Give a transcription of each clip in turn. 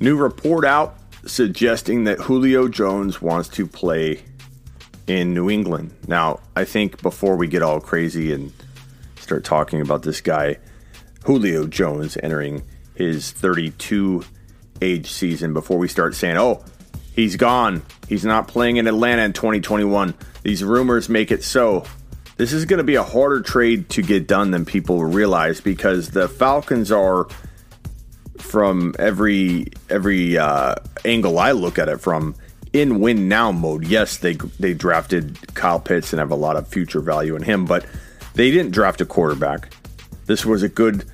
New report out suggesting that Julio Jones wants to play in New England. Now, I think before we get all crazy and start talking about this guy, Julio Jones entering his 32 age season, before we start saying, oh, he's gone, he's not playing in Atlanta in 2021, these rumors make it so. This is going to be a harder trade to get done than people realize because the Falcons are from every every uh, angle I look at it from in win now mode. Yes, they they drafted Kyle Pitts and have a lot of future value in him, but they didn't draft a quarterback. This was a good,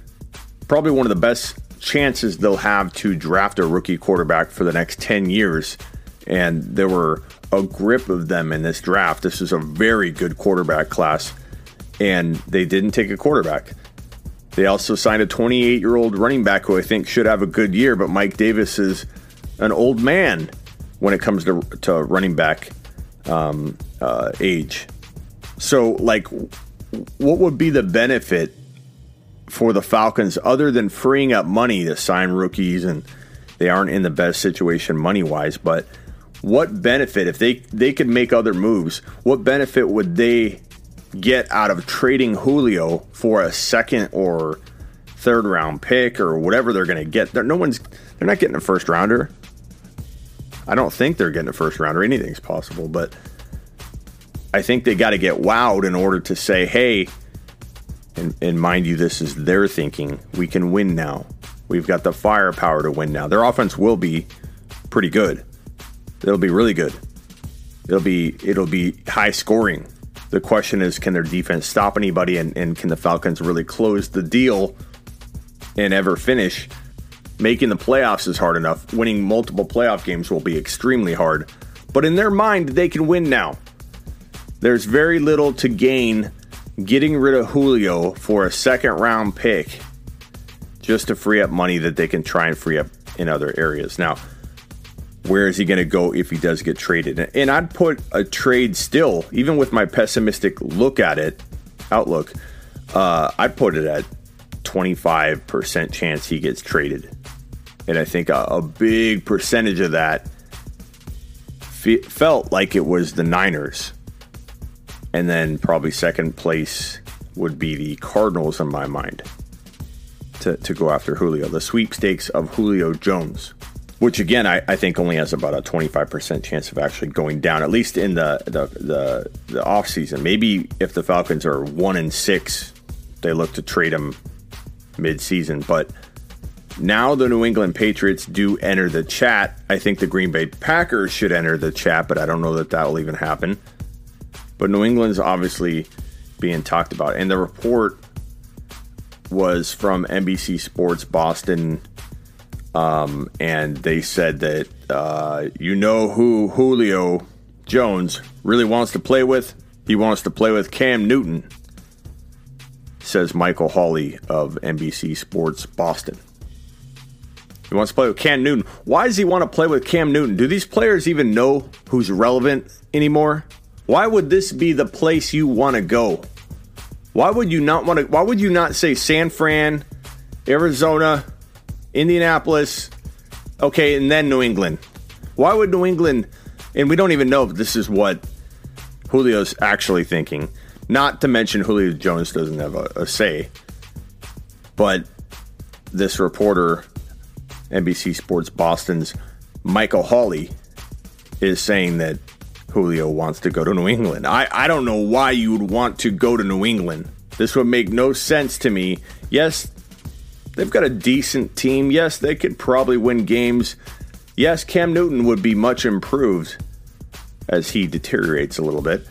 probably one of the best chances they'll have to draft a rookie quarterback for the next ten years. And there were a grip of them in this draft. This is a very good quarterback class, and they didn't take a quarterback. They also signed a 28 year old running back who I think should have a good year, but Mike Davis is an old man when it comes to, to running back um, uh, age. So, like, what would be the benefit for the Falcons other than freeing up money to sign rookies and they aren't in the best situation money wise? But what benefit if they they could make other moves? What benefit would they get out of trading Julio for a second or third round pick or whatever they're going to get. They're, no one's they're not getting a first rounder. I don't think they're getting a first rounder. Anything's possible, but I think they got to get wowed in order to say, "Hey," and, and mind you, this is their thinking. We can win now. We've got the firepower to win now. Their offense will be pretty good. It'll be really good. It'll be it'll be high scoring. The question is, can their defense stop anybody, and, and can the Falcons really close the deal and ever finish? Making the playoffs is hard enough. Winning multiple playoff games will be extremely hard. But in their mind, they can win now. There's very little to gain getting rid of Julio for a second round pick just to free up money that they can try and free up in other areas. Now, where is he going to go if he does get traded? And I'd put a trade still, even with my pessimistic look at it, outlook, uh, I'd put it at 25% chance he gets traded. And I think a, a big percentage of that fe- felt like it was the Niners. And then probably second place would be the Cardinals in my mind to, to go after Julio. The sweepstakes of Julio Jones which again I, I, think only has about a 25% chance of actually going down at least in the the the, the off season. Maybe if the falcons are one and six they look to trade him mid-season. But now the new england patriots do enter the chat. I think the green bay packers should enter the chat but i don't know that that'll even happen. But new england's obviously being talked about. And the report was from nbc sports boston um, and they said that uh, you know who Julio Jones really wants to play with? He wants to play with Cam Newton, says Michael Holley of NBC Sports Boston. He wants to play with Cam Newton. Why does he want to play with Cam Newton? Do these players even know who's relevant anymore? Why would this be the place you want to go? Why would you not want to? Why would you not say San Fran, Arizona, Indianapolis, okay, and then New England. Why would New England, and we don't even know if this is what Julio's actually thinking, not to mention Julio Jones doesn't have a, a say, but this reporter, NBC Sports Boston's Michael Holley, is saying that Julio wants to go to New England. I, I don't know why you would want to go to New England. This would make no sense to me. Yes, They've got a decent team. Yes, they could probably win games. Yes, Cam Newton would be much improved as he deteriorates a little bit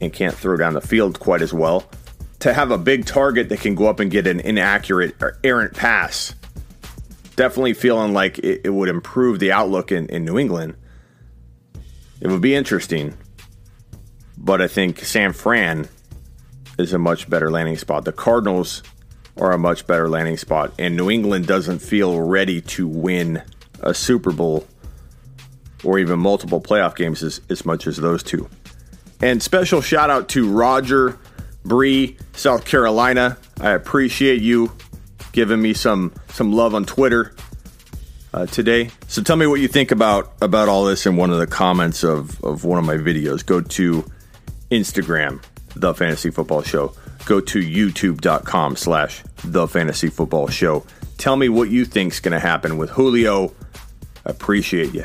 and can't throw down the field quite as well. To have a big target that can go up and get an inaccurate or errant pass, definitely feeling like it, it would improve the outlook in, in New England. It would be interesting. But I think San Fran is a much better landing spot. The Cardinals are a much better landing spot. And New England doesn't feel ready to win a Super Bowl or even multiple playoff games as, as much as those two. And special shout out to Roger Bree, South Carolina. I appreciate you giving me some some love on Twitter. uh, today. So tell me what you think about about all this in one of the comments of of one of my videos. Go to Instagram, the Fantasy Football Show. Go to YouTube.com slash the Fantasy Football Show. Tell me what you think's going to happen with Julio. Appreciate you.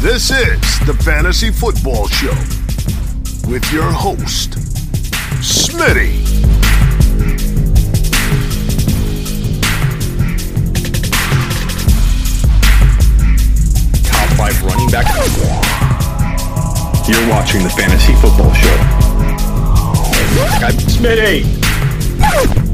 This is the Fantasy Football Show with your host, Smitty. Top five running back. You're watching the Fantasy Football Show. I'm Smitty.